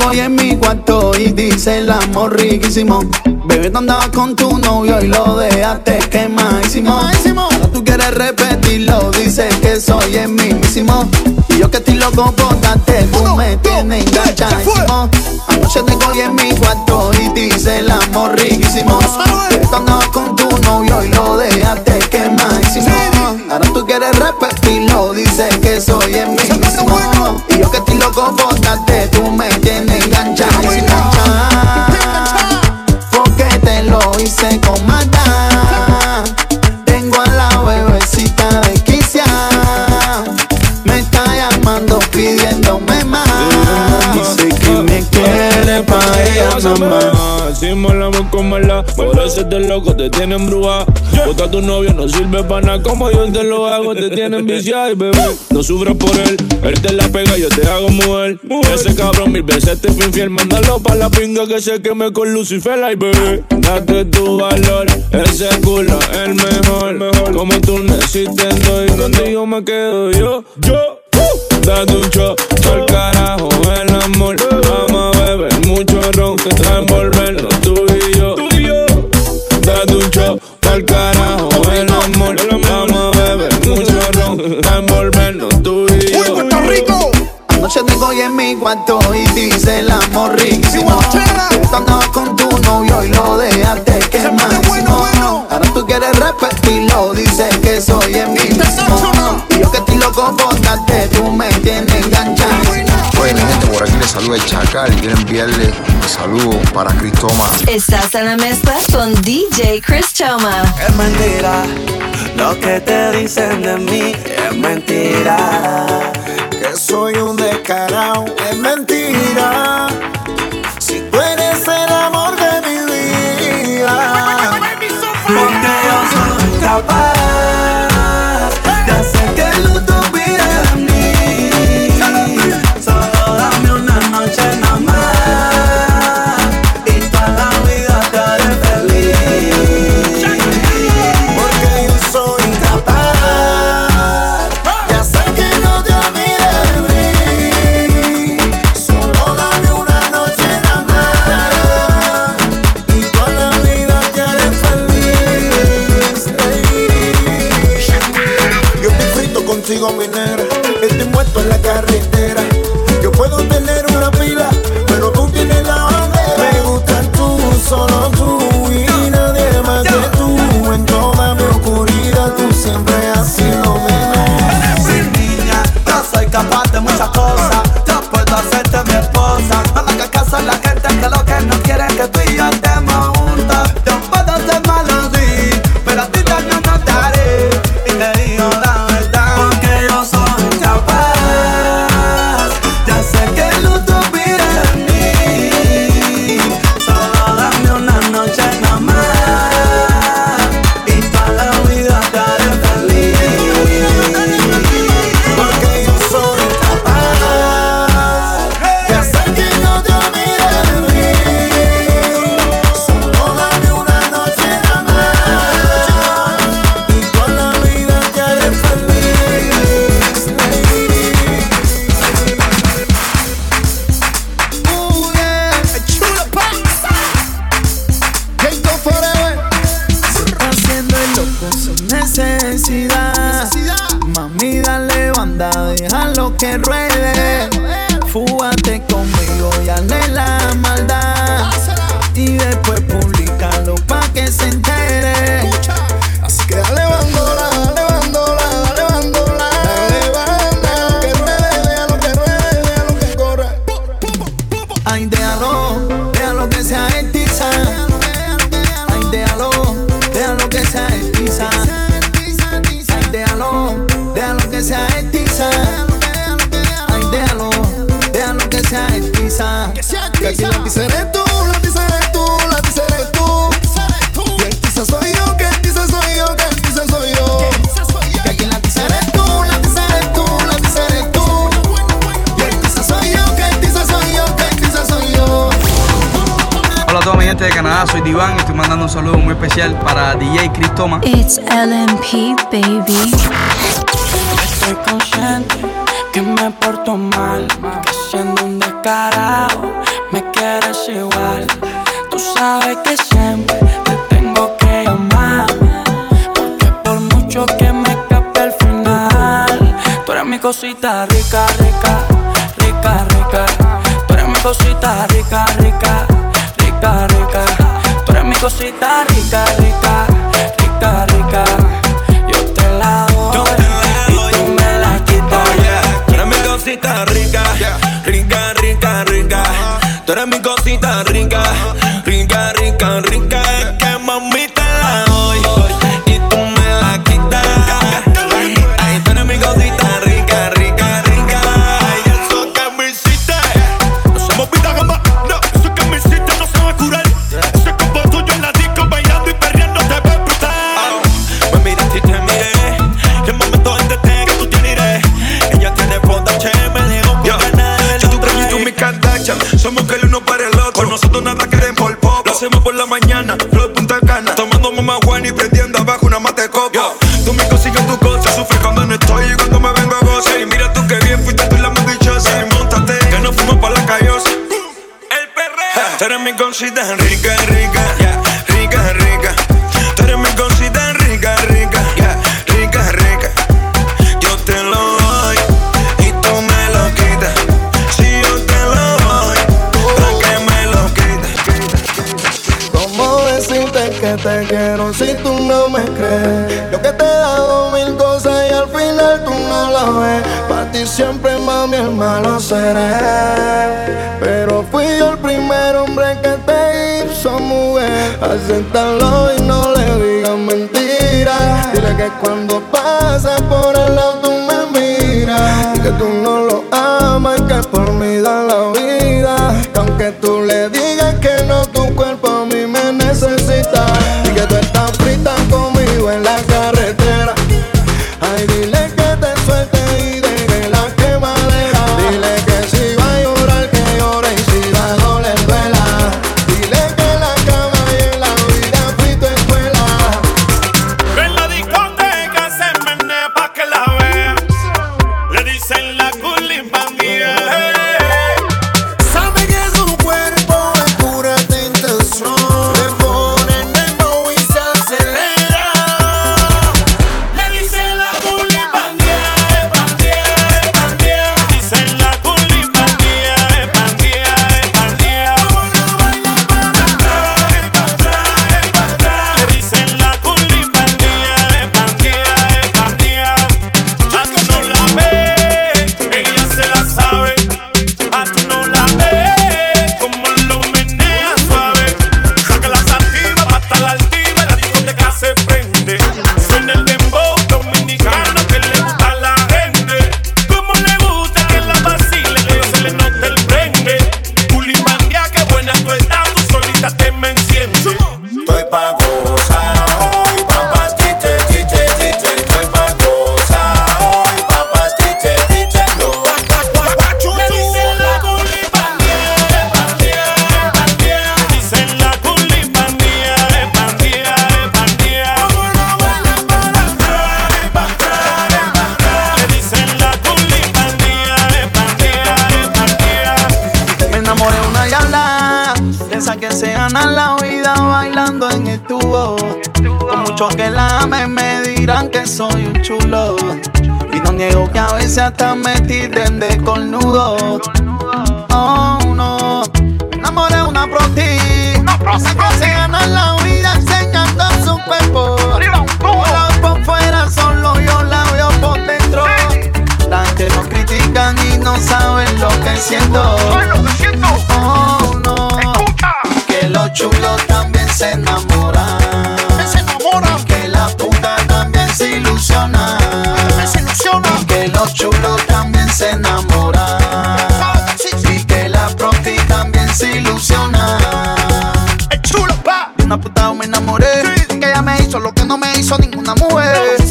tengo hoy en mi cuarto y dice el amor riquísimo. Bebé, tú andabas con tu novio y lo dejaste quemadísimo. Ahora tú quieres repetirlo, dices que soy el mismísimo. Y yo que estoy loco por darte, tú me tienes enganchadísimo. Anoche tengo hoy en mi cuarto y eso de loco te tienen bruja. Bota a tu novio no sirve para nada, como yo te lo hago, te tienen viciada y bebé. No sufras por él, él te la pega, yo te hago mujer. Ese cabrón mil veces te fue infiel, mándalo pa' la pinga que se queme con Lucifer, ay bebé. Date tu valor, ese culo es el mejor. Como tú necesitas, y contigo me quedo yo. Yo. Date un shot, al carajo el amor. Vamos a beber mucho ron, a envolvernos tú y yo. Date un shot, al carajo el amor. Vamos a beber mucho ron, a envolvernos tú y yo. Anoche tengo hoy en mi cuarto y dice el amor riquísimo. Tú andabas con tu novio y lo dejaste quemadísimo. Ahora tú quieres repetirlo, dices que soy el mismo. Y yo que estoy loco por darte, tú me tienes enganchadísimo. Oye, mi gente, por aquí les saluda el Chacal y quiero enviarle un saludo para Cristoma. Estás en la mezcla con DJ Chris Choma. Es mentira lo que te dicen de mí. Es mentira que soy un descarado. Es mentira. Muchas cosas. Yo puedo hacerte Que aquí la eres tú, la eres tú, la eres tú. Y el tiza soy yo, que el tiza soy yo, que el tiza soy yo. Que aquí la tiza eres tú, la tiza eres tú, la tiza eres tú. Y el tiza soy yo, que el tiza soy yo, que el tiza soy yo. Hola a toda mi gente de Canadá, soy Diván y estoy mandando un saludo muy especial para DJ Chris Toma. It's LMP, baby. Estoy consciente que me porto mal, que siendo un me quieres igual. Tú sabes que siempre te tengo que llamar. Porque por mucho que me escape al final, tú eres mi cosita rica, rica, rica, rica. Tú eres mi cosita rica, rica, rica, rica. Tú eres mi cosita rica, rica, Lo hacemos por la mañana, flor punta cana. Tomando mamá Juan y prendiendo abajo una mate de coco. Tú me consigues tu cosa, sufres cuando no estoy y cuando me vengo a gozar. Y mira tú que bien, fuiste tú la más dichosa. Y montate, que nos fuimos para la callosa. El perreo. Tú eres mi cosita rica, rica, rica, rica. Tú eres mi cosita quiero si tú no me crees? Yo que te he dado mil cosas y al final tú no lo ves. Para ti siempre, mami, el malo seré. Pero fui yo el primer hombre que te hizo mujer. Acéptalo y no le digas mentiras. Dile que cuando pasa por el lado enamoré una diabla, de esa que se gana la vida bailando en el tubo. Con muchos que la amen me dirán que soy un chulo. Y no niego que a veces hasta me tiren de cornudo. Oh, no. Me enamoré de una proti. Esa que se gana la vida enseñando su cuerpo. Hola por fuera, solo yo la veo por dentro. La gente nos critican y no saben lo que siento.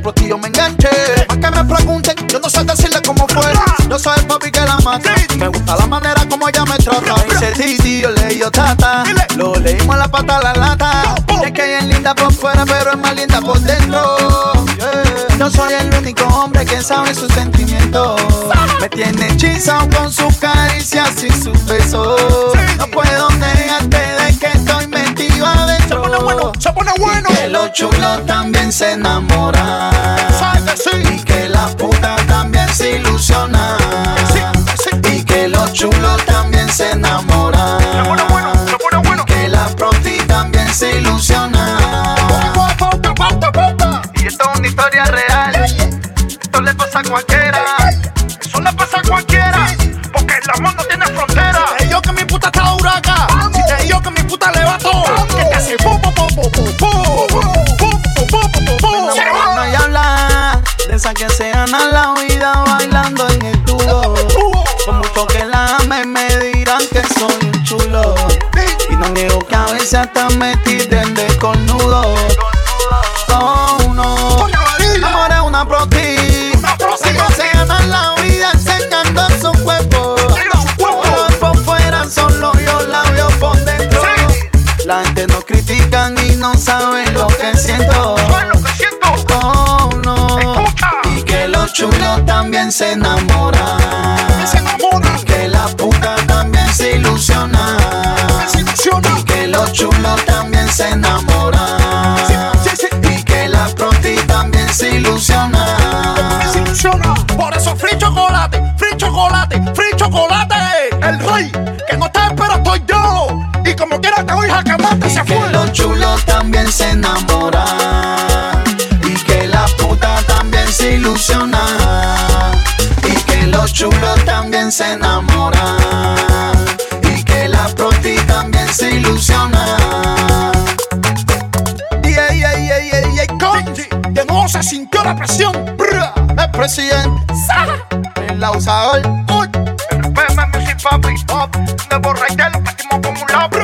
Prosti yo me enganché. Pa' que me pregunten, yo no sé decirle cómo fue. Yo soy el papi que la mata. Me gusta la manera como ella me trata. Dice Titi, yo leí yo tata. Lo leímos la pata a la lata. Es que ella es linda por fuera, pero es más linda por dentro. Yeah. Yo soy el único hombre que sabe sus sentimientos. Me tiene hechizado con sus caricias y sus besos. No puedo negarte Se pone bueno. Y que los chulos también se enamoran. Y que la puta también se ilusiona. Y que los chulos también se enamoran. Se pone bueno, se pone bueno. Y que la proti también se ilusiona. Veces hasta me tiren de cornudo. Oh, no. Amor es una proti. No se gana la vida enseñando su cuerpo. Por por fuera solo yo la veo por dentro. La gente no critican y no saben lo que siento. Oh, no. Y que los chulos también se enamoran. Los chulos también se enamoran. Sí, sí, Y que la proti también se ilusiona. se ilusiona. Por eso free chocolate, free chocolate, free chocolate. El rey, que no está pero estoy yo. Y como quiera te voy a quemarte, se que fue. los chulos también se enamoran. Y que la puta también se ilusiona. Y que los chulos también se enamoran. ey, ey, ey, ey, Conti, de nuevo se sintió la presión. Brr, el presidente, el lausador. Uy, bebé, mami, sí, papi, pop, de borrachero, partimos como un labio.